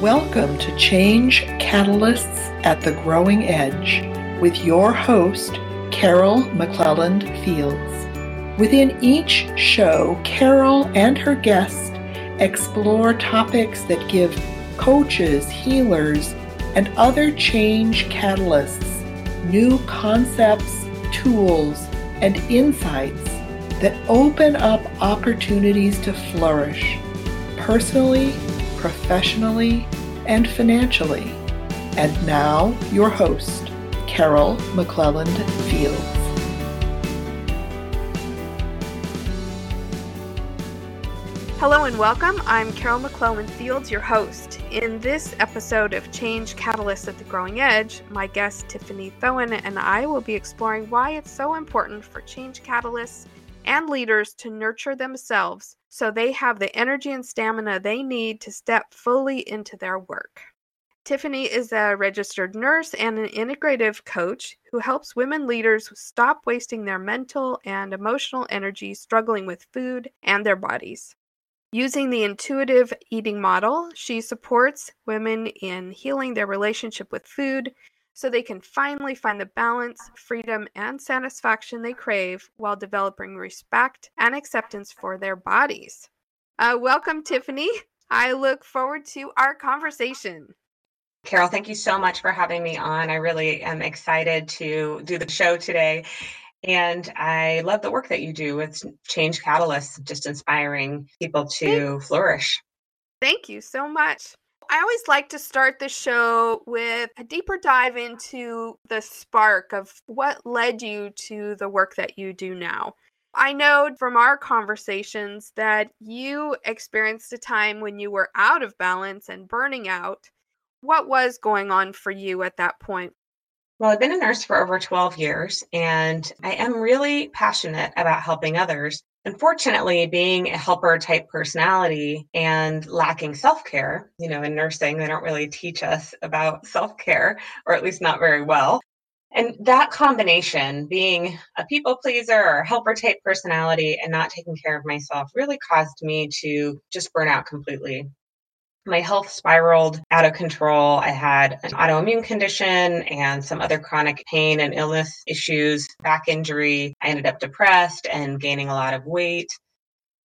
Welcome to Change Catalysts at the Growing Edge with your host, Carol McClelland Fields. Within each show, Carol and her guests explore topics that give coaches, healers, and other change catalysts new concepts, tools, and insights that open up opportunities to flourish personally professionally, and financially. And now, your host, Carol McClelland Fields. Hello and welcome. I'm Carol McClelland Fields, your host. In this episode of Change Catalyst at the Growing Edge, my guest Tiffany Thoen and I will be exploring why it's so important for change catalysts and leaders to nurture themselves so they have the energy and stamina they need to step fully into their work. Tiffany is a registered nurse and an integrative coach who helps women leaders stop wasting their mental and emotional energy struggling with food and their bodies. Using the intuitive eating model, she supports women in healing their relationship with food so they can finally find the balance, freedom, and satisfaction they crave while developing respect and acceptance for their bodies. Uh, welcome, Tiffany. I look forward to our conversation. Carol, thank you so much for having me on. I really am excited to do the show today. And I love the work that you do with Change Catalysts, just inspiring people to flourish. Thank you so much. I always like to start the show with a deeper dive into the spark of what led you to the work that you do now. I know from our conversations that you experienced a time when you were out of balance and burning out. What was going on for you at that point? Well, I've been a nurse for over 12 years, and I am really passionate about helping others. Unfortunately, being a helper type personality and lacking self care, you know, in nursing, they don't really teach us about self care, or at least not very well. And that combination, being a people pleaser or helper type personality and not taking care of myself, really caused me to just burn out completely my health spiraled out of control. I had an autoimmune condition and some other chronic pain and illness issues, back injury. I ended up depressed and gaining a lot of weight.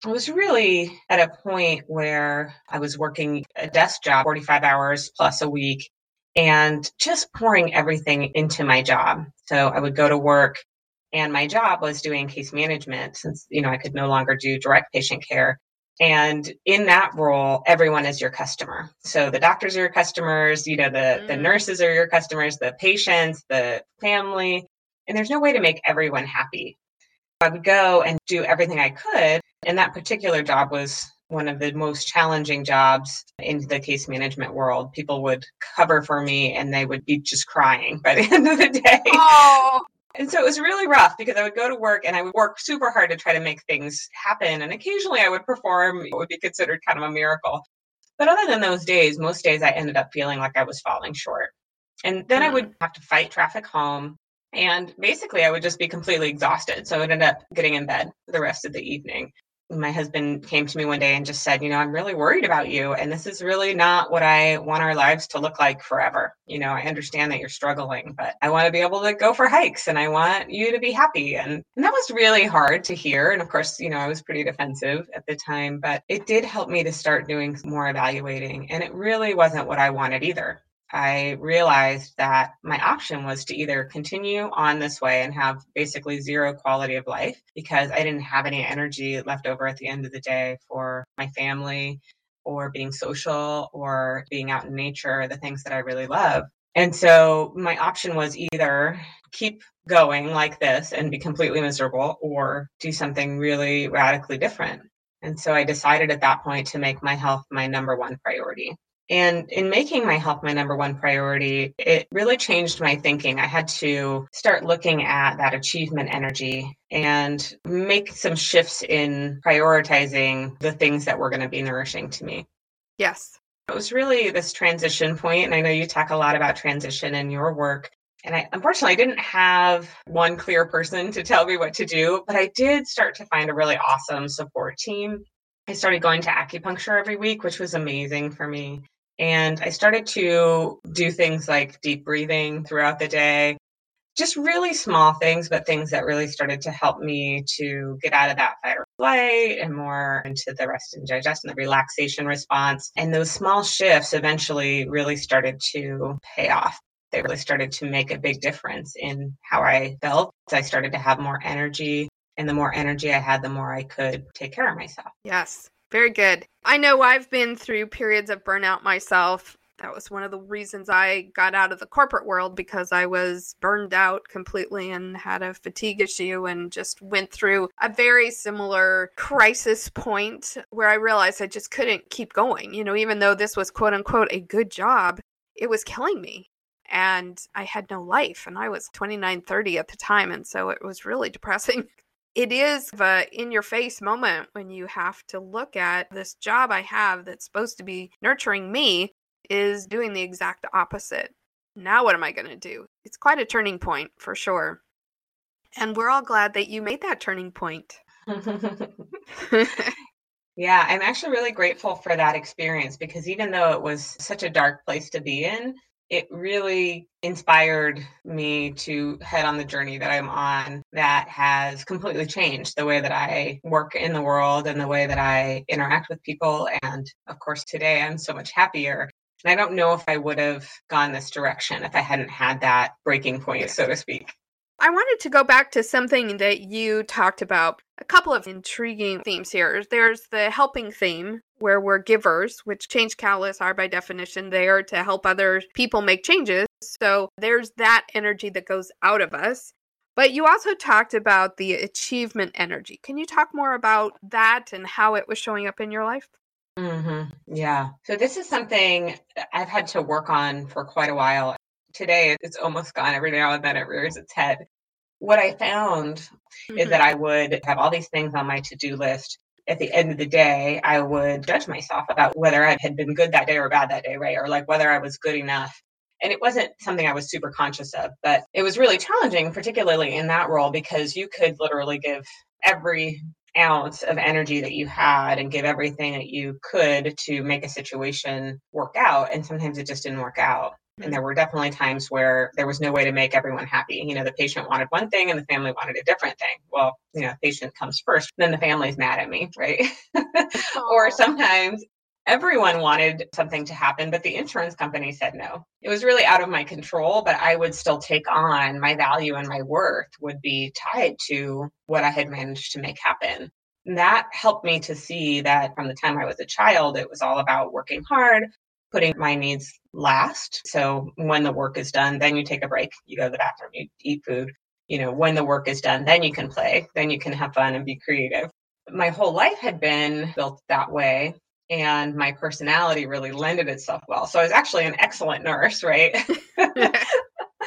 I was really at a point where I was working a desk job 45 hours plus a week and just pouring everything into my job. So I would go to work and my job was doing case management since you know I could no longer do direct patient care and in that role everyone is your customer so the doctors are your customers you know the mm. the nurses are your customers the patients the family and there's no way to make everyone happy i would go and do everything i could and that particular job was one of the most challenging jobs in the case management world. People would cover for me and they would be just crying by the end of the day. Oh. And so it was really rough because I would go to work and I would work super hard to try to make things happen. And occasionally I would perform what would be considered kind of a miracle. But other than those days, most days I ended up feeling like I was falling short. And then mm-hmm. I would have to fight traffic home. And basically, I would just be completely exhausted. So I ended up getting in bed the rest of the evening my husband came to me one day and just said, You know, I'm really worried about you. And this is really not what I want our lives to look like forever. You know, I understand that you're struggling, but I want to be able to go for hikes and I want you to be happy. And, and that was really hard to hear. And of course, you know, I was pretty defensive at the time, but it did help me to start doing more evaluating. And it really wasn't what I wanted either. I realized that my option was to either continue on this way and have basically zero quality of life because I didn't have any energy left over at the end of the day for my family or being social or being out in nature, the things that I really love. And so my option was either keep going like this and be completely miserable or do something really radically different. And so I decided at that point to make my health my number one priority. And in making my health my number one priority, it really changed my thinking. I had to start looking at that achievement energy and make some shifts in prioritizing the things that were going to be nourishing to me. Yes. It was really this transition point, and I know you talk a lot about transition in your work. And I unfortunately didn't have one clear person to tell me what to do, but I did start to find a really awesome support team. I started going to acupuncture every week, which was amazing for me. And I started to do things like deep breathing throughout the day, just really small things, but things that really started to help me to get out of that fight or flight and more into the rest and digest and the relaxation response. And those small shifts eventually really started to pay off. They really started to make a big difference in how I felt. I started to have more energy. And the more energy I had, the more I could take care of myself. Yes, very good. I know I've been through periods of burnout myself that was one of the reasons I got out of the corporate world because I was burned out completely and had a fatigue issue and just went through a very similar crisis point where I realized I just couldn't keep going. You know, even though this was quote unquote a good job, it was killing me. And I had no life. And I was 29, 30 at the time. And so it was really depressing. It is a in your face moment when you have to look at this job I have that's supposed to be nurturing me is doing the exact opposite. Now, what am I going to do? It's quite a turning point for sure. And we're all glad that you made that turning point. yeah, I'm actually really grateful for that experience because even though it was such a dark place to be in, it really inspired me to head on the journey that I'm on that has completely changed the way that I work in the world and the way that I interact with people. And of course, today I'm so much happier and I don't know if I would have gone this direction if I hadn't had that breaking point, so to speak. I wanted to go back to something that you talked about. A couple of intriguing themes here. There's the helping theme, where we're givers, which change catalysts are by definition there to help other people make changes. So there's that energy that goes out of us. But you also talked about the achievement energy. Can you talk more about that and how it was showing up in your life? Mm-hmm. Yeah. So this is something I've had to work on for quite a while. Today, it's almost gone. Every now and then it rears its head. What I found mm-hmm. is that I would have all these things on my to do list. At the end of the day, I would judge myself about whether I had been good that day or bad that day, right? Or like whether I was good enough. And it wasn't something I was super conscious of, but it was really challenging, particularly in that role, because you could literally give every ounce of energy that you had and give everything that you could to make a situation work out. And sometimes it just didn't work out. And there mm-hmm. were definitely times where there was no way to make everyone happy. You know, the patient wanted one thing and the family wanted a different thing. Well, you know, patient comes first, then the family's mad at me, right? or sometimes everyone wanted something to happen, but the insurance company said no. It was really out of my control, but I would still take on my value and my worth would be tied to what I had managed to make happen. And that helped me to see that from the time I was a child, it was all about working hard, putting my needs last. So when the work is done, then you take a break, you go to the bathroom, you eat food. You know, when the work is done, then you can play, then you can have fun and be creative. My whole life had been built that way and my personality really lended itself well. So I was actually an excellent nurse, right?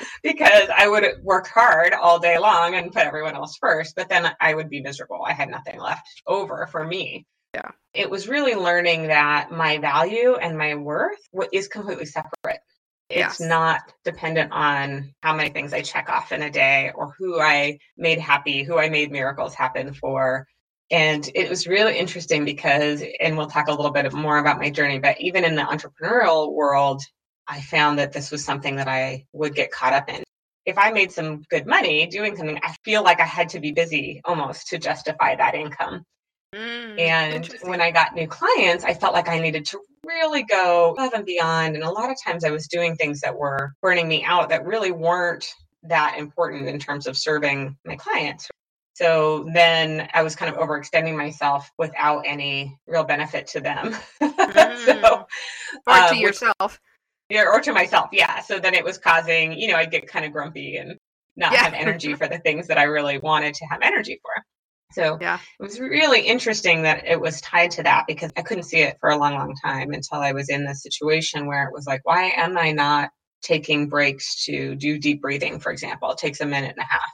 because I would work hard all day long and put everyone else first, but then I would be miserable. I had nothing left over for me. Yeah. It was really learning that my value and my worth is completely separate. It's yes. not dependent on how many things I check off in a day or who I made happy, who I made miracles happen for. And it was really interesting because, and we'll talk a little bit more about my journey, but even in the entrepreneurial world, I found that this was something that I would get caught up in. If I made some good money doing something, I feel like I had to be busy almost to justify that income. Mm, and when I got new clients, I felt like I needed to really go above and beyond. And a lot of times I was doing things that were burning me out that really weren't that important in terms of serving my clients. So then I was kind of overextending myself without any real benefit to them. Mm. so, or to um, yourself. Yeah, or to myself. Yeah. So then it was causing, you know, I'd get kind of grumpy and not yeah. have energy for the things that I really wanted to have energy for. So yeah. it was really interesting that it was tied to that because I couldn't see it for a long, long time until I was in this situation where it was like, why am I not taking breaks to do deep breathing, for example? It takes a minute and a half.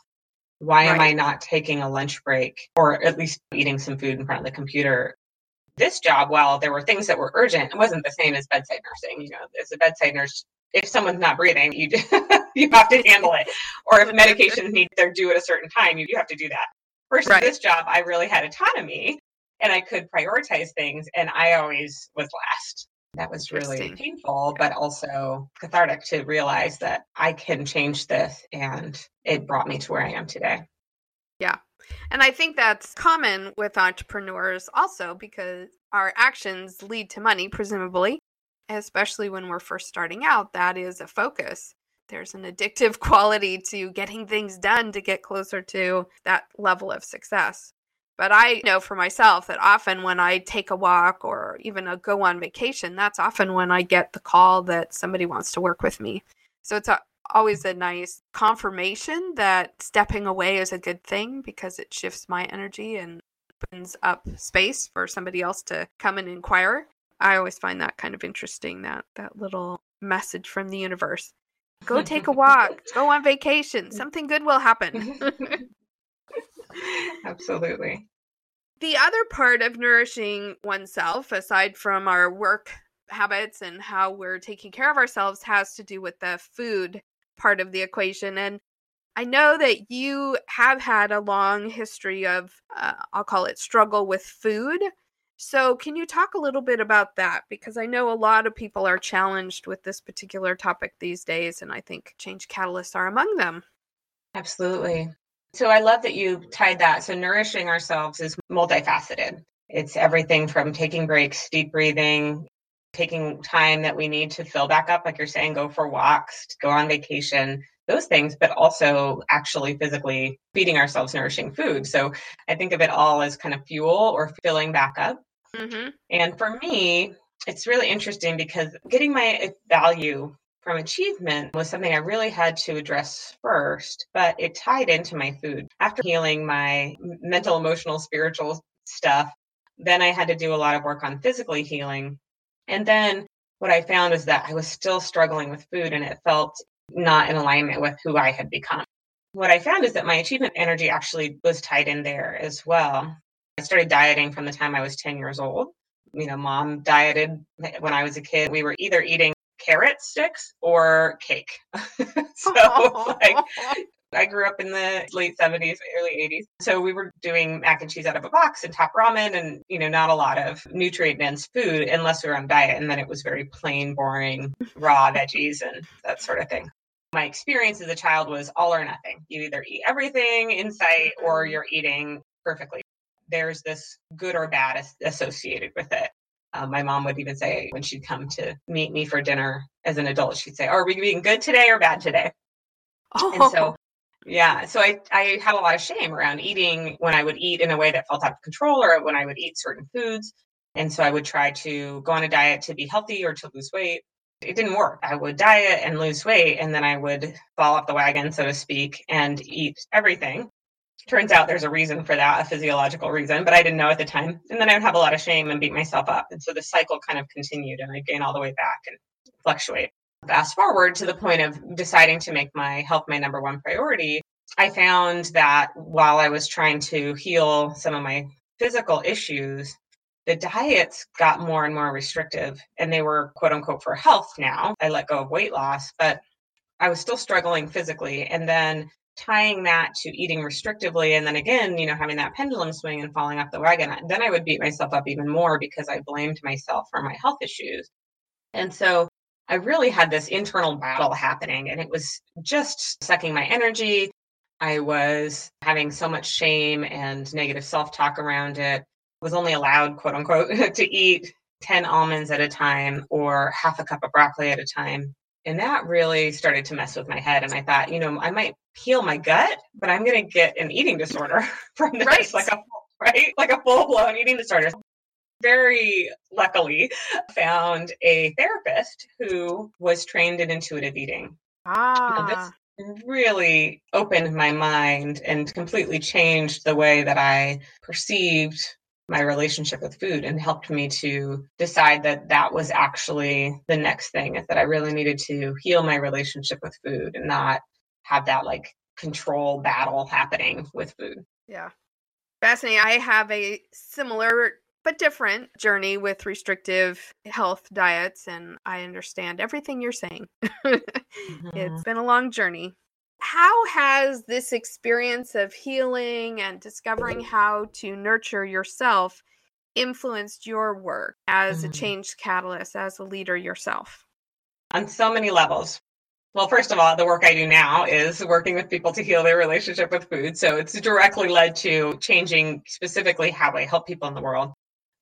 Why right. am I not taking a lunch break or at least eating some food in front of the computer? This job, while there were things that were urgent, it wasn't the same as bedside nursing. You know, as a bedside nurse, if someone's not breathing, you you have to handle it. Or if medications need they're due at a certain time, you, you have to do that. Versus right. this job, I really had autonomy and I could prioritize things, and I always was last. That was really painful, but also cathartic to realize that I can change this and it brought me to where I am today. Yeah. And I think that's common with entrepreneurs also because our actions lead to money, presumably, especially when we're first starting out. That is a focus. There's an addictive quality to getting things done to get closer to that level of success. But I know for myself that often when I take a walk or even a go on vacation, that's often when I get the call that somebody wants to work with me. So it's a, always a nice confirmation that stepping away is a good thing because it shifts my energy and opens up space for somebody else to come and inquire. I always find that kind of interesting that that little message from the universe. Go take a walk, go on vacation. Something good will happen. Absolutely. The other part of nourishing oneself aside from our work habits and how we're taking care of ourselves has to do with the food part of the equation. And I know that you have had a long history of, uh, I'll call it struggle with food. So, can you talk a little bit about that? Because I know a lot of people are challenged with this particular topic these days, and I think change catalysts are among them. Absolutely. So, I love that you tied that. So, nourishing ourselves is multifaceted. It's everything from taking breaks, deep breathing, taking time that we need to fill back up, like you're saying, go for walks, go on vacation, those things, but also actually physically feeding ourselves nourishing food. So I think of it all as kind of fuel or filling back up. Mm-hmm. And for me, it's really interesting because getting my value from achievement was something I really had to address first, but it tied into my food. After healing my mental, emotional, spiritual stuff, then I had to do a lot of work on physically healing and then what I found is that I was still struggling with food and it felt not in alignment with who I had become. What I found is that my achievement energy actually was tied in there as well. I started dieting from the time I was 10 years old. You know, mom dieted when I was a kid. We were either eating carrot sticks or cake. so like I grew up in the late 70s, early 80s. So we were doing mac and cheese out of a box and top ramen and, you know, not a lot of nutrient dense food unless we were on diet. And then it was very plain, boring, raw veggies and that sort of thing. My experience as a child was all or nothing. You either eat everything in sight or mm-hmm. you're eating perfectly. There's this good or bad associated with it. Um, my mom would even say when she'd come to meet me for dinner as an adult, she'd say, oh, Are we being good today or bad today? Oh. And so yeah. So I, I had a lot of shame around eating when I would eat in a way that felt out of control or when I would eat certain foods. And so I would try to go on a diet to be healthy or to lose weight. It didn't work. I would diet and lose weight, and then I would fall off the wagon, so to speak, and eat everything. Turns out there's a reason for that, a physiological reason, but I didn't know at the time. And then I would have a lot of shame and beat myself up. And so the cycle kind of continued, and I'd gain all the way back and fluctuate. Fast forward to the point of deciding to make my health my number one priority, I found that while I was trying to heal some of my physical issues, the diets got more and more restrictive and they were quote unquote for health now. I let go of weight loss, but I was still struggling physically. And then tying that to eating restrictively and then again, you know, having that pendulum swing and falling off the wagon, then I would beat myself up even more because I blamed myself for my health issues. And so I really had this internal battle happening and it was just sucking my energy. I was having so much shame and negative self talk around it. Was only allowed, quote unquote, to eat 10 almonds at a time or half a cup of broccoli at a time. And that really started to mess with my head. And I thought, you know, I might heal my gut, but I'm going to get an eating disorder from this, right. like a right, like a full blown eating disorder very luckily found a therapist who was trained in intuitive eating. Ah. this really opened my mind and completely changed the way that I perceived my relationship with food and helped me to decide that that was actually the next thing is that I really needed to heal my relationship with food and not have that like control battle happening with food. Yeah. Fascinating. I have a similar but different journey with restrictive health diets. And I understand everything you're saying. mm-hmm. It's been a long journey. How has this experience of healing and discovering how to nurture yourself influenced your work as Mm-hmm. a change catalyst, as a leader yourself? on so many levels. Well, first of all, the work I do now is working with people to heal their relationship with food. So it's directly led to changing specifically how I help people in the world.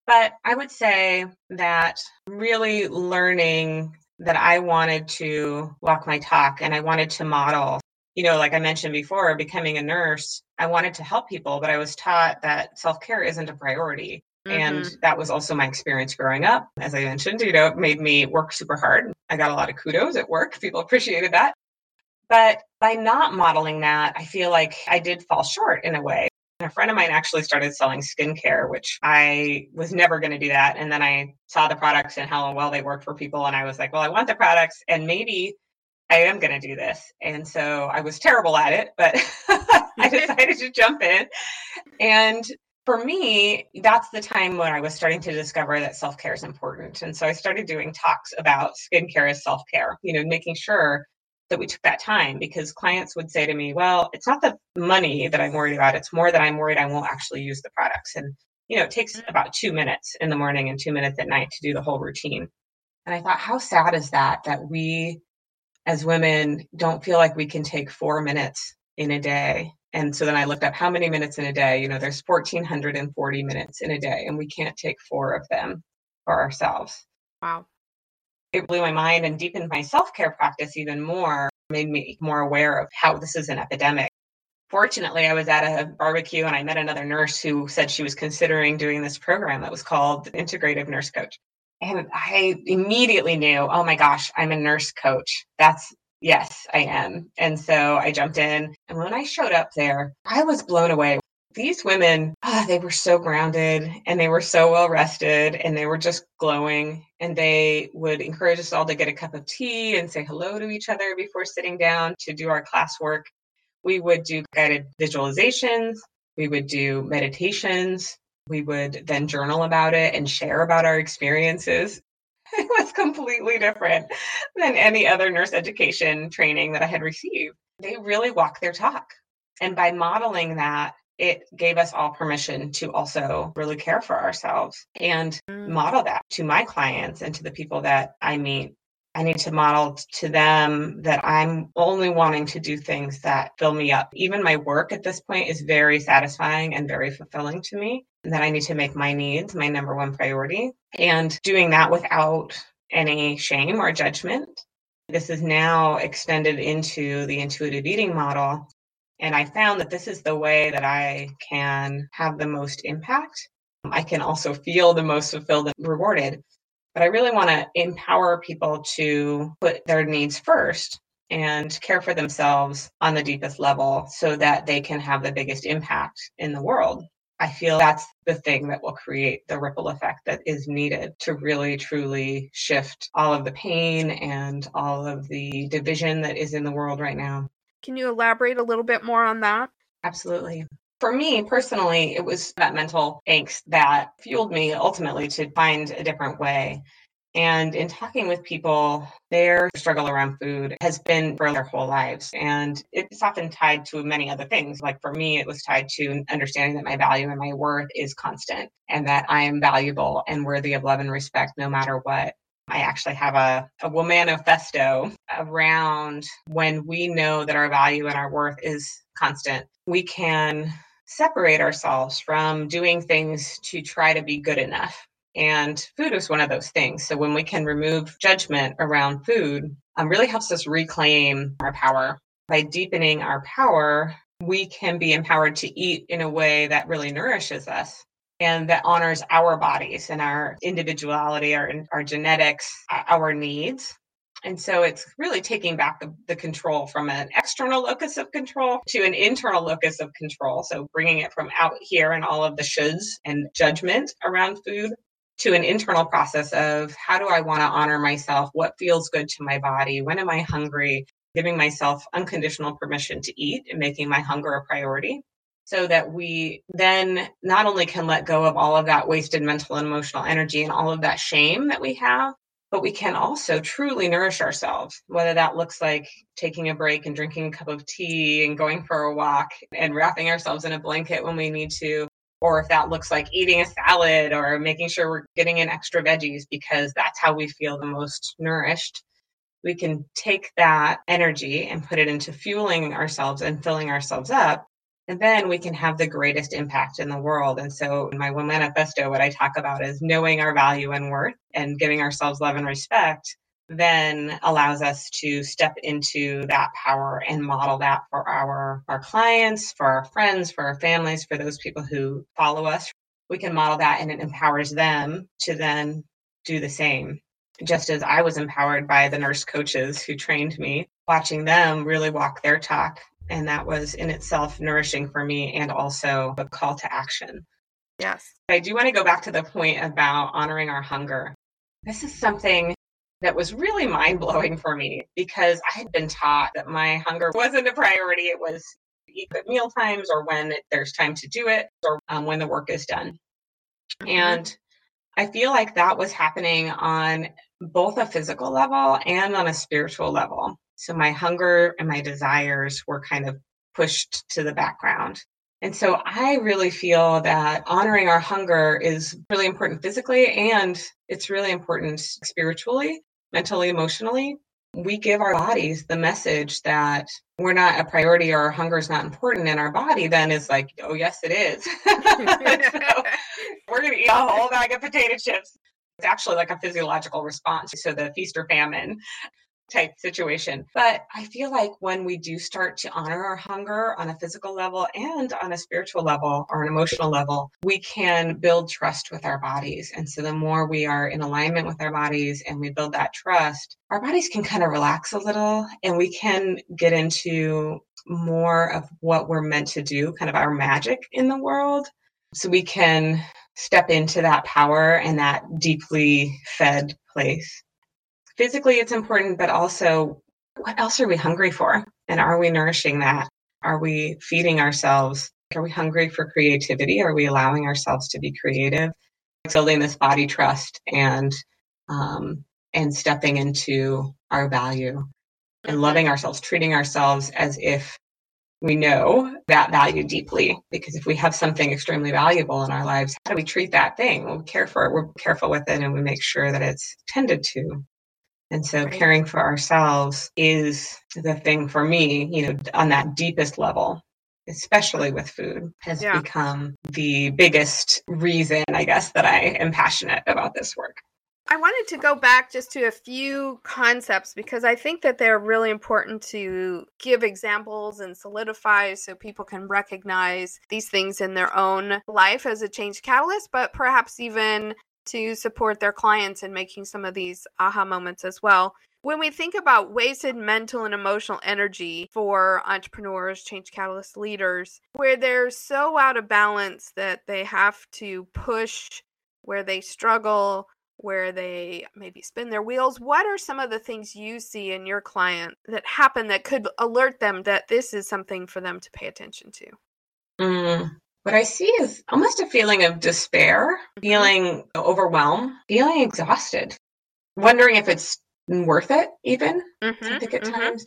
But I would say that really learning that I wanted to walk my talk and I wanted to model. You know, like I mentioned before, becoming a nurse, I wanted to help people, but I was taught that self care isn't a priority. And Mhm. that was also my experience growing up. As I mentioned, you know, it made me work super hard. I got a lot of kudos at work. People appreciated that. But by not modeling that, I feel like I did fall short in a way. A friend of mine actually started selling skincare, which I was never going to do that. And then I saw the products and how well they worked for people. And I was like, well, I want the products and maybe I am going to do this. And so I was terrible at it, but I decided to jump in. And for me, that's the time when I was starting to discover that self care is important. And so I started doing talks about skincare as self care, you know, making sure that we took that time because clients would say to me, well, it's not the money that I'm worried about. It's more that I'm worried I won't actually use the products. And, you know, it takes mm. about two minutes in the morning and two minutes at night to do the whole routine. And I thought, how sad is that, that we as women don't feel like we can take four minutes in a day. And so then I looked up how many minutes in a day. You know, there's 1,440 minutes in a day, and we can't take four of them for ourselves. Wow. It blew my mind and deepened my self care practice even more, made me more aware of how this is an epidemic. Fortunately, I was at a barbecue and I met another nurse who said she was considering doing this program that was called Integrative Nurse Coach. And I immediately knew, oh my gosh, I'm a nurse coach. That's yes, I am. And so I jumped in. And when I showed up there, I was blown away. These women, ah, they were so grounded and they were so well rested and they were just glowing. And they would encourage us all to get a cup of tea and say hello to each other before sitting down to do our classwork. We would do guided visualizations, we would do meditations, we would then journal about it and share about our experiences. It was completely different than any other nurse education training that I had received. They really walk their talk. And by modeling that, it gave us all permission to also really care for ourselves and Mm. model that to my clients and to the people that I meet. I need to model to them that I'm only wanting to do things that fill me up. Even my work at this point is very satisfying and very fulfilling to me. And that I need to make my needs my number one priority and doing that without any shame or judgment. This is now extended into the intuitive eating model. And I found that this is the way that I can have the most impact. I can also feel the most fulfilled and rewarded. But I really want to empower people to put their needs first and care for themselves on the deepest level so that they can have the biggest impact in the world. I feel that's the thing that will create the ripple effect that is needed to really truly shift all of the pain and all of the division that is in the world right now. Can you elaborate a little bit more on that? Absolutely. For me personally, it was that mental angst that fueled me ultimately to find a different way. And in talking with people, their struggle around food has been for their whole lives. And it's often tied to many other things. Like for me, it was tied to understanding that my value and my worth is constant and that I am valuable and worthy of love and respect no matter what. I actually have a, a manifesto around when we know that our value and our worth is constant, we can separate ourselves from doing things to try to be good enough. And food is one of those things. So when we can remove judgment around food, um, really helps us reclaim our power. By deepening our power, we can be empowered to eat in a way that really nourishes us and that honors our bodies and our individuality, our, our genetics, our needs. And so it's really taking back the, the, control from an external locus of control to an internal locus of control. So bringing it from out here and all of the shoulds and judgment around food to an internal process of how do I want to honor myself? What feels good to my body? When am I hungry? Giving myself unconditional permission to eat and making my hunger a priority so that we then not only can let go of all of that wasted mental and emotional energy and all of that shame that we have, but we can also truly nourish ourselves, whether that looks like taking a break and drinking a cup of tea and going for a walk and wrapping ourselves in a blanket when we need to, or if that looks like eating a salad or making sure we're getting in extra veggies because that's how we feel the most nourished we can take that energy and put it into fueling ourselves and filling ourselves up and then we can have the greatest impact in the world. And so, in my One Manifesto, what I talk about is knowing our value and worth and giving ourselves love and respect then allows us to step into that power and model that for our our clients for our friends for our families for those people who follow us we can model that and it empowers them to then do the same just as i was empowered by the nurse coaches who trained me watching them really walk their talk and that was in itself nourishing for me and also a call to action. Yes. I do want to go back to the point about honoring our hunger. This is something that was really mind blowing for me because I had been taught that my hunger wasn't a priority. It was eat at meal times or when there's time to do it or um, when the work is done. Mm-hmm. And I feel like that was happening on both a physical level and on a spiritual level. So my hunger and my desires were kind of pushed to the background. And so I really feel that honoring our hunger is really important physically and it's really important spiritually, mentally, emotionally. We give our bodies the message that we're not a priority or our hunger is not important and our body then is like, oh, yes, it is. so we're going to eat a whole bag of potato chips. It's actually like a physiological response. So the feast or famine type situation. But I feel like when we do start to honor our hunger on a physical level and on a spiritual level or an emotional level, we can build trust with our bodies. And so the more we are in alignment with our bodies and we build that trust, our bodies can kind of relax a little and we can get into more of what we're meant to do, kind of our magic in the world. So we can step into that power and that deeply fed place physically it's important, but also what else are we hungry for? And are we nourishing that? Are we feeding ourselves? Are we hungry for creativity? Are we allowing ourselves to be creative? Building this body trust and um, and stepping into our value and loving ourselves, treating ourselves as if we know that value deeply. Because if we have something extremely valuable in our lives, how do we treat that thing? we care for it, we're careful with it, and we make sure that it's tended to. And so caring for ourselves is the thing for me, you know, on that deepest level, especially with food, has yeah. become the biggest reason, I guess, that I am passionate about this work. I wanted to go back just to a few concepts because I think that they're really important to give examples and solidify so people can recognize these things in their own life as a change catalyst, but perhaps even to support their clients in making some of these aha moments as well. When we think about wasted mental and emotional energy for entrepreneurs, change catalyst leaders, where they're so out of balance that they have to push where they struggle, where they maybe spin their wheels, what are some of the things you see in your client that happen that could alert them that this is something for them to pay attention to? Mm, what I see is almost a feeling of despair, mm-hmm. feeling overwhelmed, feeling exhausted, wondering if it's worth it, even, mm-hmm, I think at mm-hmm. times,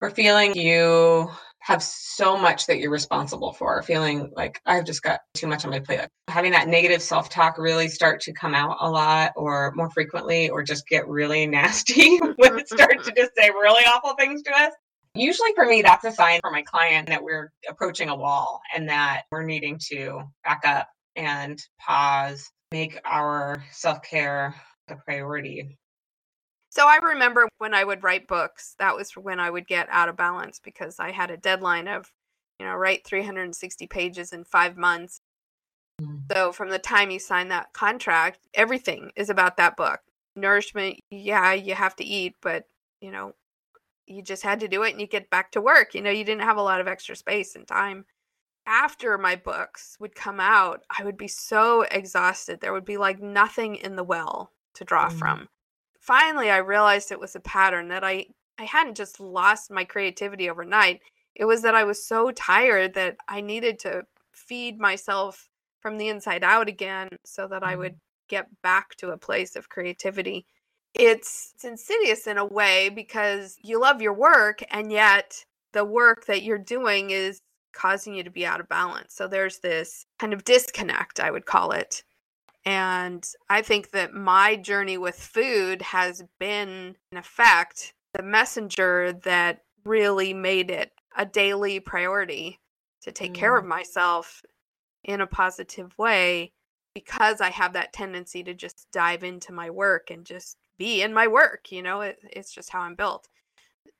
or feeling you have so much that you're responsible for, feeling like I've just got too much on my plate. Having that negative self talk really start to come out a lot or more frequently, or just get really nasty when it starts to just say really awful things to us. Usually for me, that's a sign for my client that we're approaching a wall and that we're needing to back up and pause, make our self care a priority. So I remember when I would write books, that was when I would get out of balance because I had a deadline of, you know, write 360 pages in five months. Mm. So from the time you sign that contract, everything is about that book. Nourishment, yeah, you have to eat, but, you know, you just had to do it and you get back to work. You know, you didn't have a lot of extra space and time. After my books would come out, I would be so exhausted. There would be like nothing in the well to draw mm. from. Finally, I realized it was a pattern that I I hadn't just lost my creativity overnight. It was that I was so tired that I needed to feed myself from the inside out again so that. I would get back to a place of creativity it's, it's insidious in a way because you love your work and yet the work that you're doing is causing you to be out of balance. So there's this kind of disconnect, I would call it. And I think that my journey with food has been, in effect, the messenger that really made it a daily priority to take mm. care of mm. myself in a positive way because I have that tendency to just dive into my work and just be in my work. You know, it, it's just how I'm built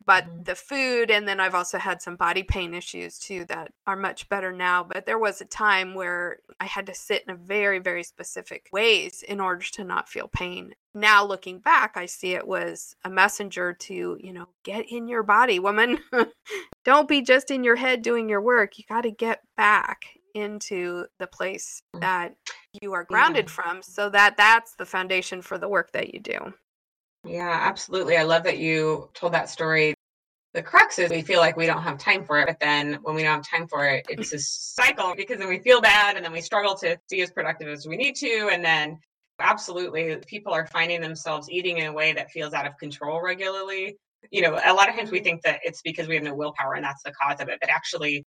but mm-hmm. the food and then i've also had some body pain issues too that are much better now but there was a time where i had to sit in a very very specific ways in order to not feel pain now looking back i see it was a messenger to you know get in your body woman don't be just in your head doing your work you got to get back into the place mm. that you are grounded yeah. from so that that's the foundation for the work that you do yeah, absolutely. I love that you told that story. The crux is we feel like we don't have time for it, but then when we don't have time for it, it's mm. a cycle because then we feel bad and then we struggle to be as productive as we need to. And then absolutely people are finding themselves eating in a way that feels out of control regularly. You know, a lot of times we mm-hmm. think that it's because we have no willpower and that's the cause of it, but actually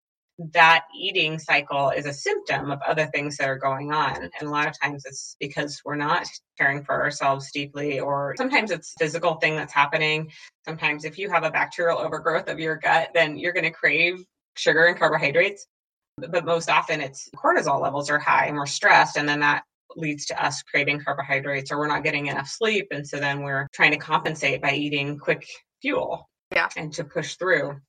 that eating cycle is a symptom of other things that are going on. And a lot of times it's because we're not caring for ourselves deeply, or sometimes it's physical thing that's happening. Sometimes if you have a bacterial overgrowth of your gut, then you're going to crave sugar and carbohydrates. But most often it's cortisol levels are high and we're stressed. And then that leads to us craving carbohydrates or we're not getting enough sleep. And so then we're trying to compensate by eating quick fuel yeah. and to push through.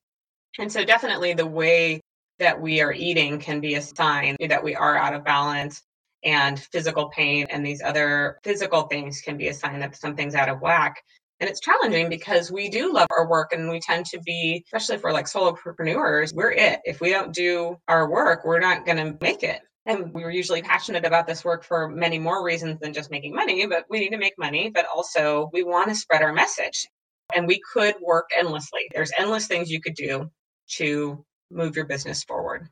And so definitely the way that we are eating can be a sign that we are out of balance and physical pain and these other physical things can be a sign that something's out of whack. And it's challenging because we do love our work and we tend to be especially for like solopreneurs we're it. If we don't do our work we're not going to make it. And we were usually passionate about this work for many more reasons than just making money but we need to make money but also we want to spread our message. And we could work endlessly. There's endless things you could do to move your business forward.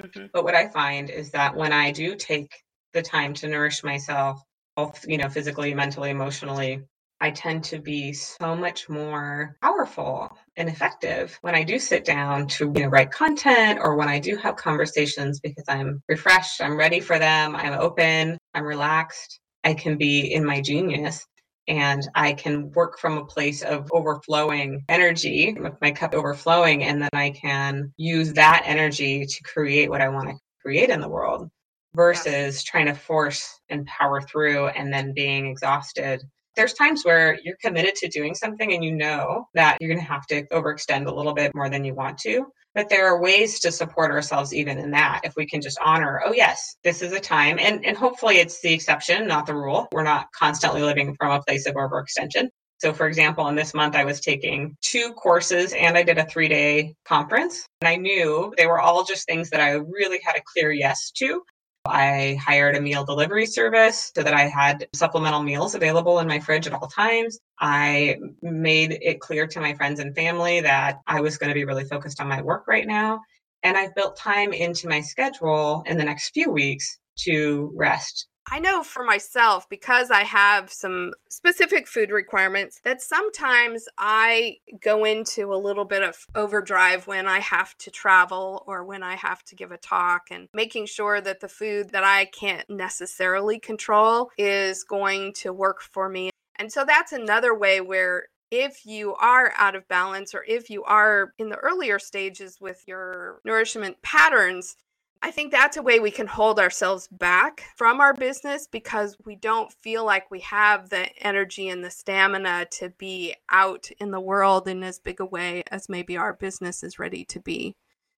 Mm-hmm. But what I find is that when I do take the time to nourish myself, both, you know, physically, mentally, emotionally, I tend to be so much more powerful and effective when I do sit down to you know, write content or when I do have conversations because I'm refreshed, I'm ready for them, I'm open, I'm relaxed. I can be in my genius and I can work from a place of overflowing energy, with my cup overflowing, and then I can use that energy to create what I want to create in the world versus trying to force and power through and then being exhausted. There's times where you're committed to doing something and you know that you're going to have to overextend a little bit more than you want to. But there are ways to support ourselves even in that. If we can just honor, oh yes, this is a time. And and hopefully it's the exception, not the rule. We're not constantly living from a place of overextension. So, for example, in this month, I was taking two courses and I did a three day conference. And I knew they were all just things that I really had a clear yes to. I hired a meal delivery service so that I had supplemental meals available in my fridge at all times. I made it clear to my friends and family that I was going to be really focused on my work right now. And I've built time into my schedule in the next few weeks to rest I know for myself, because I have some specific food requirements, that sometimes I go into a little bit of overdrive when I have to travel or when I have to give a talk, and making sure that the food that I can't necessarily control is going to work for me. And so that's another way where if you are out of balance or if you are in the earlier stages with your nourishment patterns, I think that's a way we can hold ourselves back from our business because we don't feel like we have the energy and the stamina to be out in the world in as big a way as maybe our business is ready to be.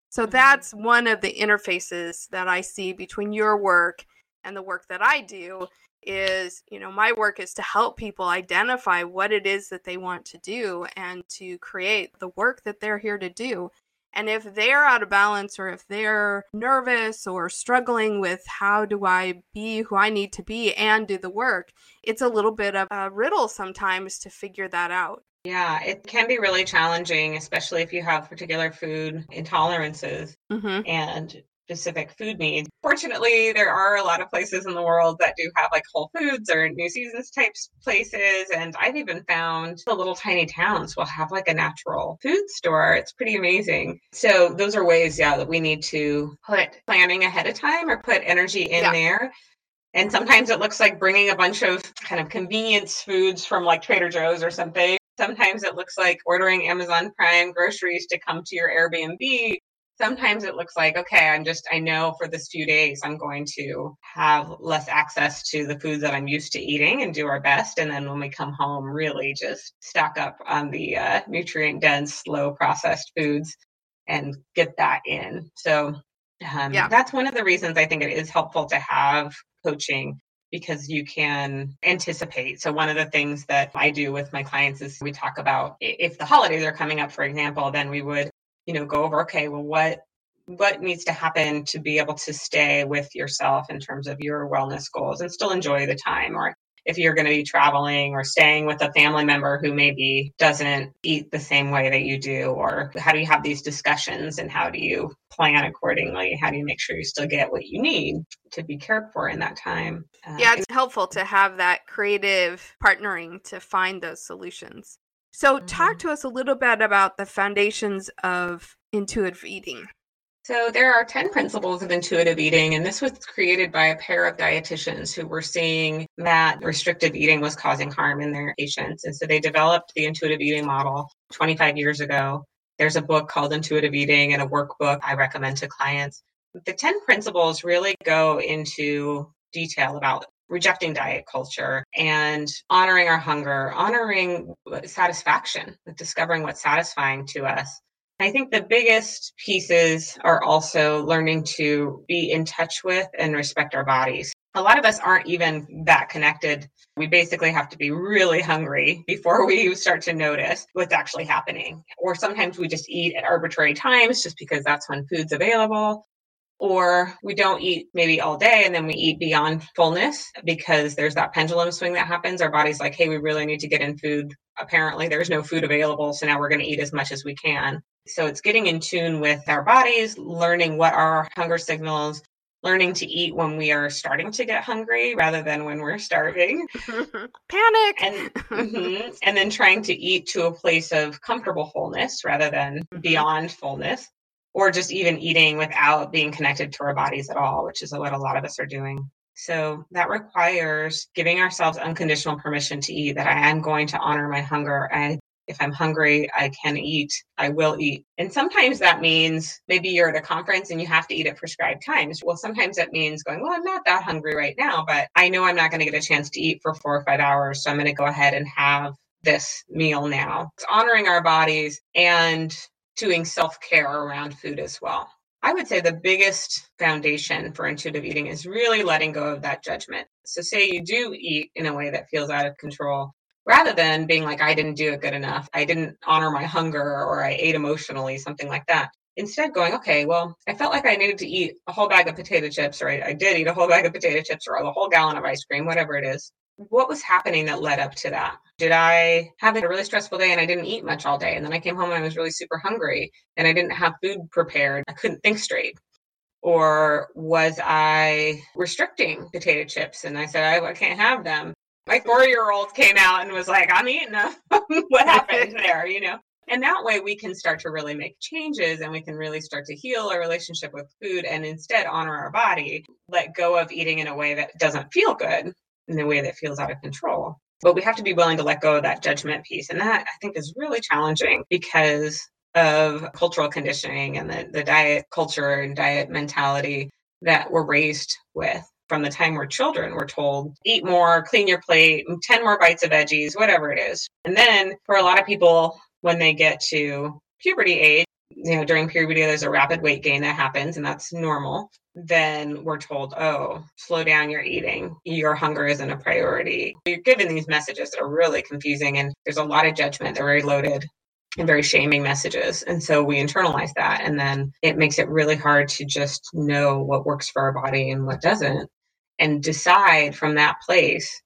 So mm-hmm. that's one of the interfaces that I see between your work and the work that I do is, you know, my work is to help people identify what it is that they want to do and to create the work that they're here to do. And if they're out of balance or if they're nervous or struggling with how do I be who I need to be and do the work, it's a little bit of a riddle sometimes to figure that out. Yeah, it can be really challenging, especially if you have particular food intolerances. Mm-hmm. And specific food needs. Fortunately, there are a lot of places in the world that do have like Whole Foods or New Seasons types places. And I've even found the little tiny towns will have like a natural food store. It's pretty amazing. So those are ways, yeah, that we need to put planning ahead of time or put energy in yeah. there. And sometimes it looks like bringing a bunch of kind of convenience foods from like Trader Joe's or something. Sometimes it looks like ordering Amazon Prime groceries to come to your Airbnb sometimes it looks like okay i'm just i know for this few days i'm going to have less access to the foods that i'm used to eating and do our best and then when we come home really just stock up on the uh, nutrient dense low processed foods and get that in so um, yeah. that's one of the reasons i think it is helpful to have coaching because you can anticipate. So, one of the things that I do with my clients is we talk about if the holidays are coming up, for example, then we would you know go over okay well what what needs to happen to be able to stay with yourself in terms of your wellness goals and still enjoy the time? Or if you're going to be traveling or staying with a family member who maybe doesn't eat the same way that you do or how do you have these discussions and how do you plan accordingly? How do you make sure you still get what you need to be cared for in that time? Uh, yeah it's helpful to have that creative partnering to find those solutions so, mm-hmm. talk to us a little bit about the foundations of intuitive eating. So, there are 10 principles of intuitive eating, and this was created by a pair of dietitians who were seeing that restrictive eating was causing harm in their patients. And so, they developed the intuitive eating model 25 years ago. There's a book called Intuitive Eating and a workbook I recommend to clients. The 10 principles really go into detail about rejecting diet culture and honoring our hunger, honoring satisfaction, discovering what's satisfying to us. I think the biggest pieces are also learning to be in touch with and respect our bodies. A lot of us aren't even that connected. We basically have to be really hungry before we start to notice what's actually happening. Or sometimes we just eat at arbitrary times just because that's when food's available or we don't eat maybe all day and then we eat beyond fullness because there's that pendulum swing that happens. Our body's like, hey, we really need to get in food. Apparently, there's no food available. So now we're going to eat as much as we can. So it's getting in tune with our bodies, learning what are our hunger signals, learning to eat when we are starting to get hungry rather than when we're starving. Panic. And, mm-hmm, and then trying to eat to a place of comfortable fullness rather than mm-hmm. beyond fullness or just even eating without being connected to our bodies at all, which is what a lot of us are doing. So that requires giving ourselves unconditional permission to eat, that I am going to honor my hunger. And if I'm hungry, I can eat, I will eat. And sometimes that means maybe you're at a conference and you have to eat at prescribed times. Well, sometimes that means going, well, I'm not that hungry right now, but I know I'm not going to get a chance to eat for four or five hours. So I'm going to go ahead and have this meal now. It's honoring our bodies and doing self care around food as well. I would say the biggest foundation for intuitive eating is really letting go of that judgment. So, say you do eat in a way that feels out of control, rather than being like, I didn't do it good enough, I didn't honor my hunger, or I ate emotionally, something like that. Instead, going, okay, well, I felt like I needed to eat a whole bag of potato chips, or I, I did eat a whole bag of potato chips, or a whole gallon of ice cream, whatever it is. What was happening that led up to that? Did I have a really stressful day and I didn't eat much all day? And then I came home and I was really super hungry and I didn't have food prepared. I couldn't think straight. Or was I restricting potato chips and I said, I, I can't have them? My four year old came out and was like, I'm eating them. what happened there? You know? And that way we can start to really make changes and we can really start to heal our relationship with food and instead honor our body, let go of eating in a way that doesn't feel good in a way that feels out of control. But we have to be willing to let go of that judgment piece. And that I think is really challenging because of cultural conditioning and the, the diet culture and diet mentality that we're raised with. From the time we're children, we're told, eat more, clean your plate, 10 more bites of veggies, whatever it is. And then for a lot of people, when they get to puberty age, you know, during puberty, there's a rapid weight gain that happens, and that's normal. Then we're told, oh, slow down your eating. Your hunger isn't a priority. You're given these messages that are really confusing, and there's a lot of judgment. They're very loaded and very shaming messages. And so we internalize that, and then it makes it really hard to just know what works for our body and what doesn't, and decide from that place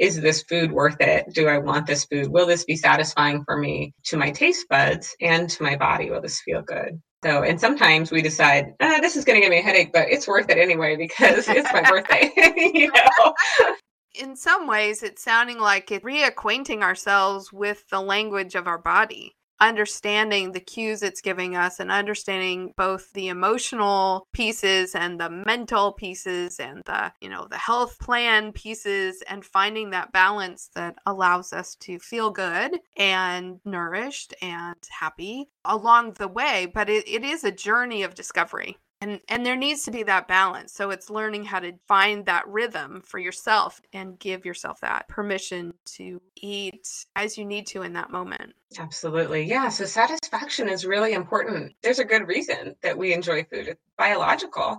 is this food worth it? Do I want this food? Will this be satisfying for me to my taste buds and to my body? Will this feel good? So, and sometimes we decide, ah, this is going to give me a headache, but it's worth it anyway because it's my birthday. you know? In some ways, it's sounding like it reacquainting ourselves with the language of our body understanding the cues it's giving us and understanding both the emotional pieces and the mental pieces and the you know the health plan pieces and finding that balance that allows us to feel good and nourished and happy along the way. But it, it is a journey of discovery and and there needs to be that balance. So it's learning how to find that rhythm for yourself and give yourself that permission to eat as you need to in that moment. Absolutely. Yeah so satisfaction is really important. There's a good reason that we enjoy food. It's biological.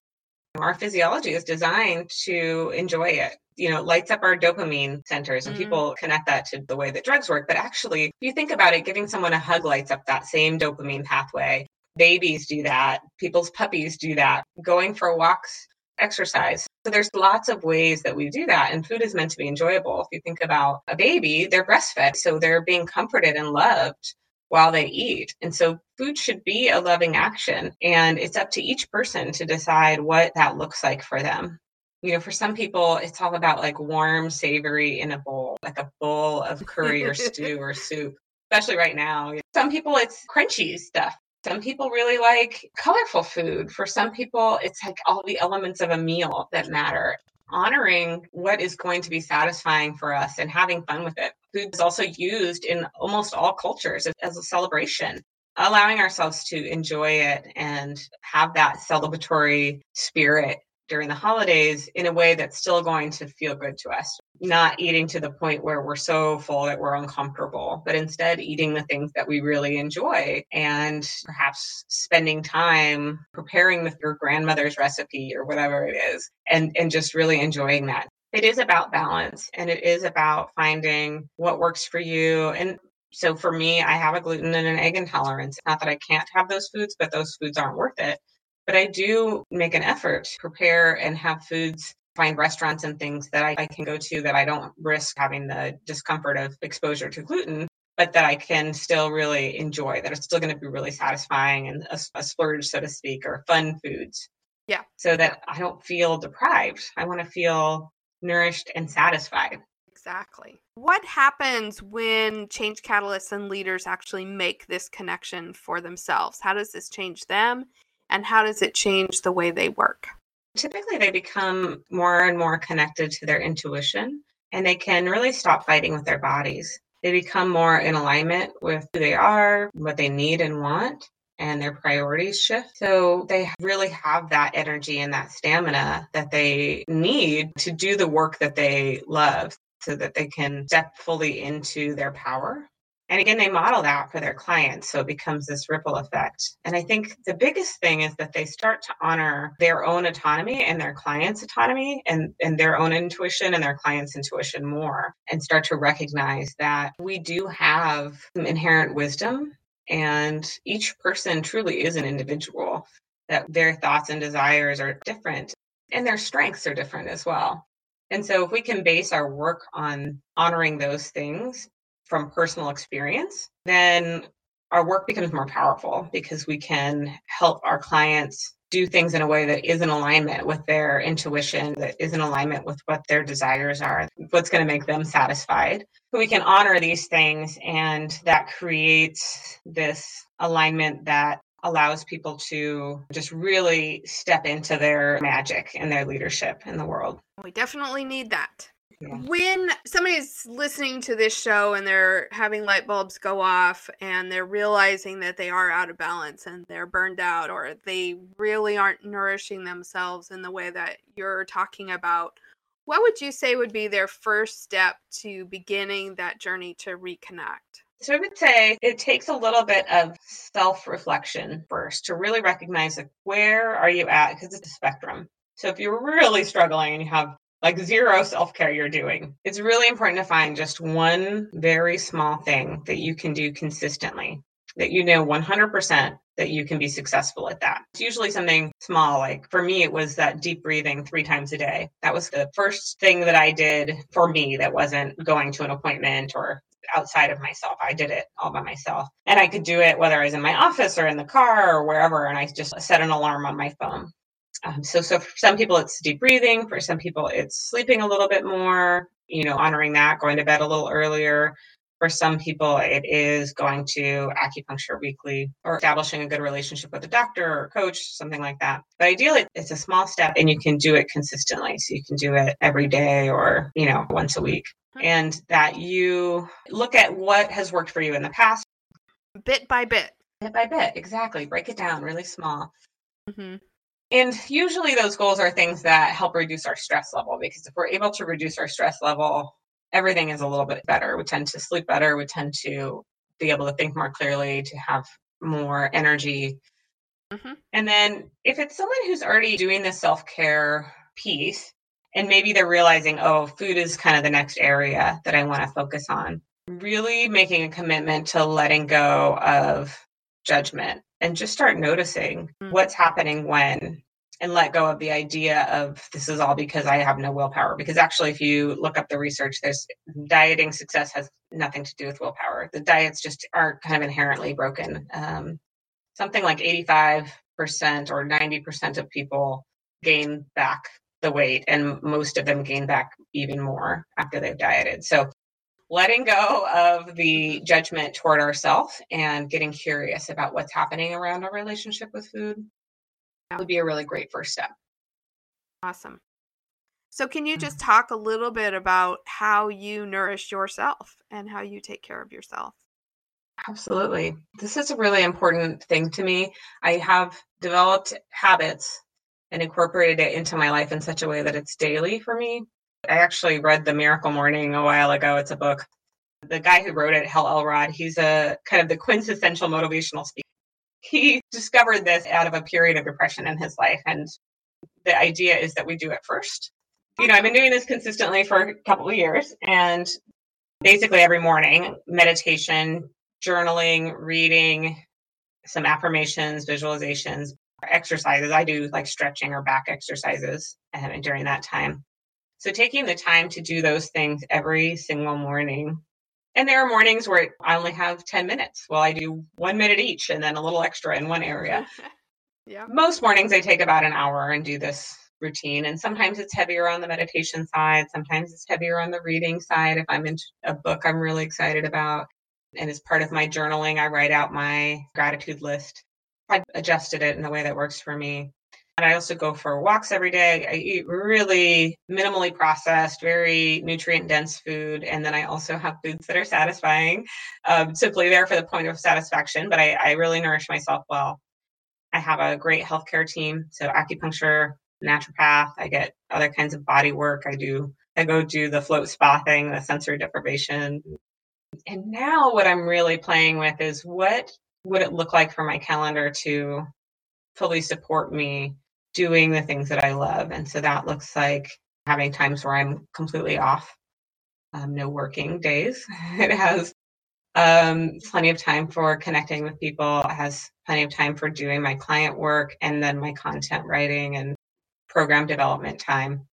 Our physiology is designed to enjoy it. You know, lights up our dopamine centers and mm-hmm. people connect that to the way that drugs work. But actually, if you think about it, giving someone a hug lights up that same dopamine pathway. Babies do that. People's puppies do that. Going for walks, exercise. So there's lots of ways that we do that. And food is meant to be enjoyable. If you think about a baby, they're breastfed. So they're being comforted and loved while they eat. And so food should be a loving action. And it's up to each person to decide what that looks like for them. You know, for some people, it's all about like warm, savory in a bowl, like a bowl of curry or stew or soup, especially right now. Some people, it's crunchy stuff. Some people really like colorful food. For some people, it's like all the elements of a meal that matter. Honoring what is going to be satisfying for us and having fun with it. Food is also used in almost all cultures as a celebration allowing ourselves to enjoy it and have that celebratory spirit during the holidays in a way that's still going to feel good to us. Not eating to the point where we're so full that we're uncomfortable, but instead eating the things that we really enjoy and perhaps spending time preparing with your grandmother's recipe or whatever it is and, and just really enjoying that. It is about balance and it is about finding what works for you. And so for me, I have a gluten and an egg intolerance. Not that I can't have those foods, but those foods aren't worth it. But I do make an effort to prepare and have foods, find restaurants and things that I, I can go to that I don't risk having the discomfort of exposure to gluten, but that I can still really enjoy, that are still going to be really satisfying and a, a splurge, so to speak, or fun foods. Yeah. So that I don't feel deprived. I want to feel nourished and satisfied. Exactly. What happens when change catalysts and leaders actually make this connection for themselves? How does this change them? And how does it change the way they work? Typically, they become more and more connected to their intuition and they can really stop fighting with their bodies. They become more in alignment with who they are, what they need and want, and their priorities shift. So they really have that energy and that stamina that they need to do the work that they love so that they can step fully into their power and again, they model that for their clients. So it becomes this ripple effect. And I think the biggest thing is that they start to honor their own autonomy and their clients' autonomy and, and their own intuition and their clients' intuition more and start to recognize that we do have some inherent wisdom and each person truly is an individual, that their thoughts and desires are different and their strengths are different as well. And so, if we can base our work on honoring those things, from personal experience, then our work becomes more powerful because we can help our clients do things in a way that is in alignment with their intuition, that is in alignment with what their desires are, what's going to make them satisfied. We can honor these things, and that creates this alignment that allows people to just really step into their magic and their leadership in the world. We definitely need that. When somebody's listening to this show and they're having light bulbs go off and they're realizing that they are out of balance and they're burned out or they really aren't nourishing themselves in the way that you're talking about, what would you say would be their first step to beginning that journey to reconnect? So I would say it takes a little bit of self-reflection first to really recognize like where are you at because it's a spectrum. So if you're really struggling and you have like zero self care you're doing. It's really important to find just one very small thing that you can do consistently, that you know 100% that you can be successful at that. It's usually something small. Like for me, it was that deep breathing three times a day. That was the first thing that I did for me that wasn't going to an appointment or outside of myself. I did it all by myself. And I could do it whether I was in my office or in the car or wherever. And I just set an alarm on my phone. Um, so, so for some people, it's deep breathing. For some people, it's sleeping a little bit more, you know, honoring that, going to bed a little earlier. For some people, it is going to acupuncture weekly or establishing a good relationship with a doctor or coach, something like that. But ideally, it's a small step and you can do it consistently. So you can do it every day or, you know, once a week. And that you look at what has worked for you in the past. Bit by bit. Bit by bit, exactly. Break it down really small. Mm-hmm. And usually those goals are things that help reduce our stress level because if we're able to reduce our stress level, everything is a little bit better. We tend to sleep better. We tend to be able to think more clearly, to have more energy. Mm-hmm. And then if it's someone who's already doing the self care piece, and maybe they're realizing, oh, food is kind of the next area that I want to focus on, really making a commitment to letting go of judgment and just start noticing mm-hmm. what's happening when and let go of the idea of this is all because I have no willpower. Because actually, if you look up the research, there's dieting success has nothing to do with willpower. The diets just are kind of inherently broken. Um, something like 85% or 90% of people gain back the weight, and most of them gain back even more after they've dieted. So, letting go of the judgment toward ourselves and getting curious about what's happening around our relationship with food would be a really great first step. Awesome. So, can you just mm-hmm. talk a little bit about how you nourish yourself and how you take care of yourself? Absolutely. This is a really important thing to me. I have developed habits and incorporated it into my life in such a way that it's daily for me. I actually read The Miracle Morning a while ago. It's a book. The guy who wrote it, Hal Elrod, he's a kind of the quintessential motivational speaker he discovered this out of a period of depression in his life. And the idea is that we do it first. You know, I've been doing this consistently for a couple of years and basically every morning, meditation, journaling, reading, some affirmations, visualizations, exercises. I do like stretching or back exercises um, during that time. So taking the time to do those things every single morning and there are mornings where I only have 10 minutes. Well, I do one minute each and then a little extra in one area. yeah. Most mornings I take about an hour and do this routine. And sometimes it's heavier on the meditation side. Sometimes it's heavier on the reading side. If I'm into a book I'm really excited about. And as part of my journaling, I write out my gratitude list. I've adjusted it in a way that works for me. And I also go for walks every day. I eat really minimally processed, very nutrient dense food. And then I also have foods that are satisfying, um, simply there for the point of satisfaction. But I, I really nourish myself well. I have a great healthcare team. So acupuncture, naturopath. I get other kinds of body work. I do, I go do the float spa thing, the sensory deprivation. And now what I'm really playing with is what would it look like for my calendar to fully support me doing the things that I love. And so that looks like having times where I'm completely off, um, no working days. it has um, plenty of time for connecting with people, it has plenty of time for doing my client work and then my content writing and program development time.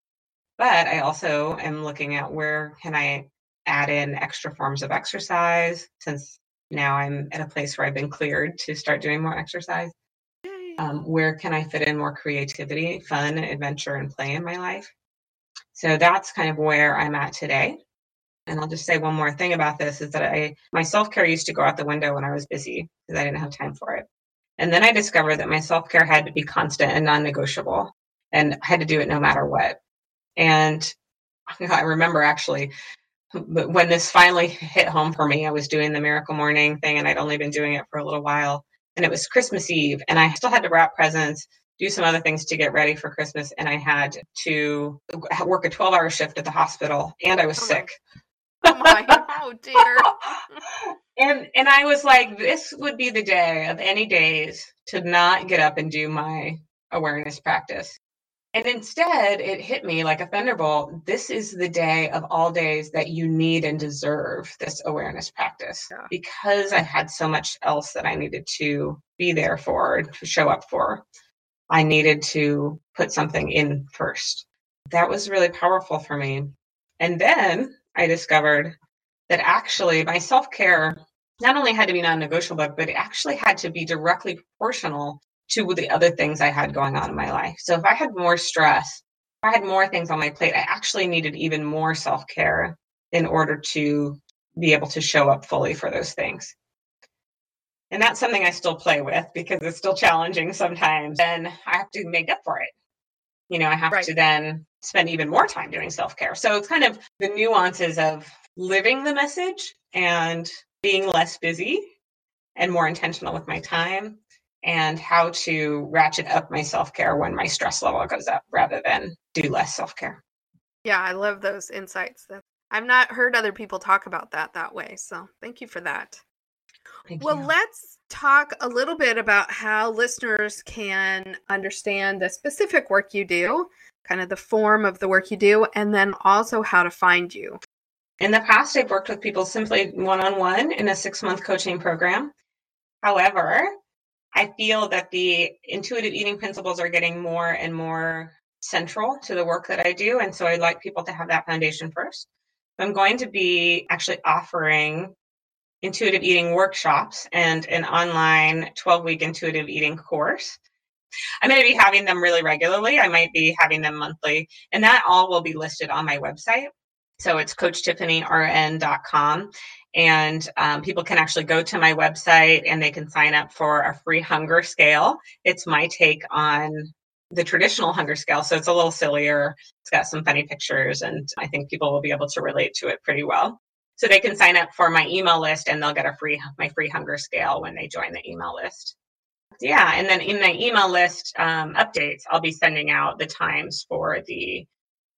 But I also am looking at where can I add in extra forms of exercise since now I'm at a place where I've been cleared to start doing more exercise um, where can I fit in more creativity, fun, adventure, and play in my life? So that's kind of where I'm at today. And I'll just say one more thing about this is that I my self-care used to go out the window when I was busy because I didn't have time for it. And then I discovered that my self-care had to be constant and non-negotiable and I had to do it no matter what. And I remember actually when this finally hit home for me, I was doing the miracle morning thing and I'd only been doing it for a little while and it was Christmas Eve, and I still had to wrap presents, do some other things to get ready for Christmas, and I had to work a 12 hour shift at the hospital, and I was oh sick. Oh my, oh dear. and and I was like, this would be the day of any days to not get up and do my awareness practice. And instead, it hit me like a thunderbolt. This is the day of all days that you need and deserve this awareness practice yeah. because I had so much else that I needed to be there for, to show up for. I needed to put something in first. That was really powerful for me. And then I discovered that actually my self care not only had to be non negotiable, but it actually had to be directly proportional to the other things I had going on in my life. So if I had more stress, if I had more things on my plate, I actually needed even more self care in order to be able to show up fully for those things. And that's something I still play with because it's still challenging sometimes. And I have to make up for it. You know, I have right. to then spend even more time doing self care. So it's kind of the nuances of living the message and being less busy and more intentional with my time and how to ratchet up my self care when my stress level goes up rather than do less self care. Yeah, I love those insights. I've not heard other people talk about that that way. So thank you for that. Thank well, you. let's talk a little bit about how listeners can understand the specific work you do, kind of the form of the work you do, and then also how to find you. In the past, I've worked with people simply one on one in a six month coaching program. However, I feel that the intuitive eating principles are getting more and more central to the work that I do. And so I'd like people to have that foundation first. I'm going to be actually offering intuitive eating workshops and an online 12 week intuitive eating course. I'm going to be having them really regularly. I might be having them monthly, and that all will be listed on my website. So it's coachtiffanyrn.com. And um, people can actually go to my website and they can sign up for a free hunger scale. It's my take on the traditional hunger scale. So it's a little sillier. It's got some funny pictures, and I think people will be able to relate to it pretty well. So they can sign up for my email list and they'll get a free my free hunger scale when they join the email list. Yeah, and then in my email list um, updates, I'll be sending out the times for the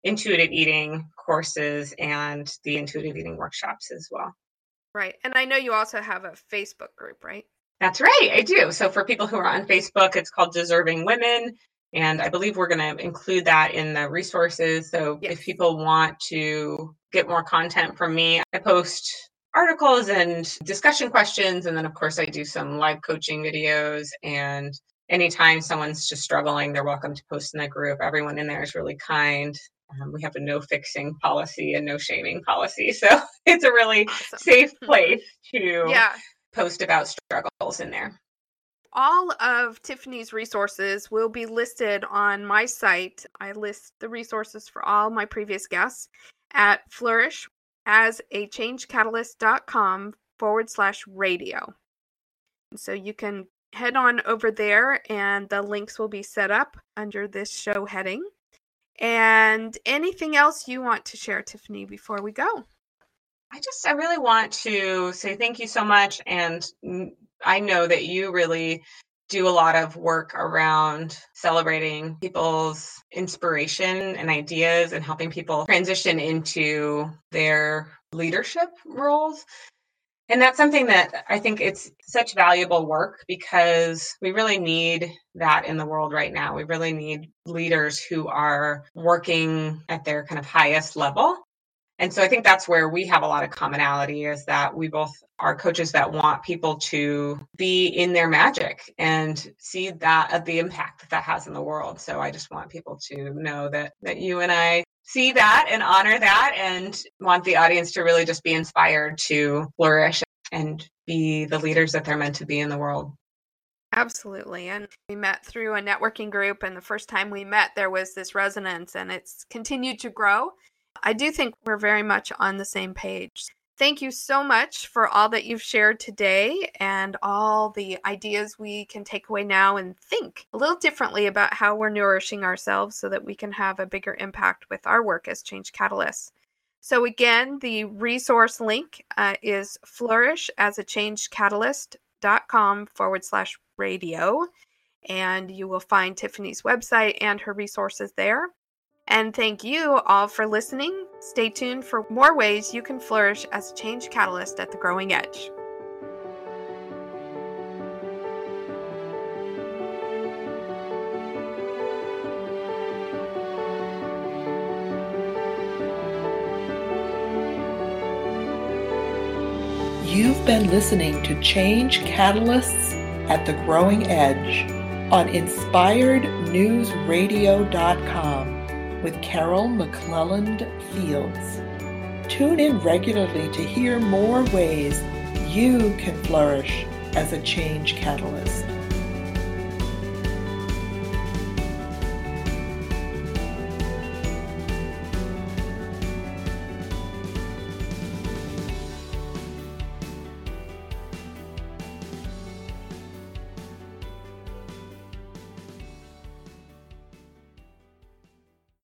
intuitive eating courses and the intuitive eating workshops as well. Right. And I know you also have a Facebook group, right? That's right. I do. So for people who are on Facebook, it's called Deserving Women. And I believe we're going to include that in the resources. So yes. if people want to get more content from me, I post articles and discussion questions. And then, of course, I do some live coaching videos. And anytime someone's just struggling, they're welcome to post in the group. Everyone in there is really kind. Um, we have a no fixing policy and no shaming policy. So it's a really awesome. safe place to yeah. post about struggles in there all of Tiffany's resources will be listed on my site. I list the resources for all my previous guests at flourish as a changecatalyst.com forward slash radio. So you can head on over there and the links will be set up under this show heading. And anything else you want to share, Tiffany, before we go? I just, I really want to say thank you so much and I know that you really do a lot of work around celebrating people's inspiration and ideas and helping people transition into their leadership roles. And that's something that I think it's such valuable work because we really need that in the world right now. We really need leaders who are working at their kind of highest level and so I think that's where we have a lot of commonality is that we both are coaches that want people to be in their magic and see that of the impact that that has in the world. So I just want people to know that that you and I see that and honor that and want the audience to really just be inspired to flourish and be the leaders that they're meant to be in the world. Absolutely. And we met through a networking group. And the first time we met, there was this resonance, and it's continued to grow. I do think we're very much on the same page. Thank you so much for all that you've shared today and all the ideas we can take away now and think a little differently about how we're nourishing ourselves so that we can have a bigger impact with our work as change catalysts. So, again, the resource link uh, is flourish as a change catalyst.com forward slash radio. And you will find Tiffany's website and her resources there. And thank you all for listening. Stay tuned for more ways you can flourish as a change catalyst at the growing edge. You've been listening to Change Catalysts at the Growing Edge on inspirednewsradio.com with Carol McClelland Fields. Tune in regularly to hear more ways you can flourish as a change catalyst.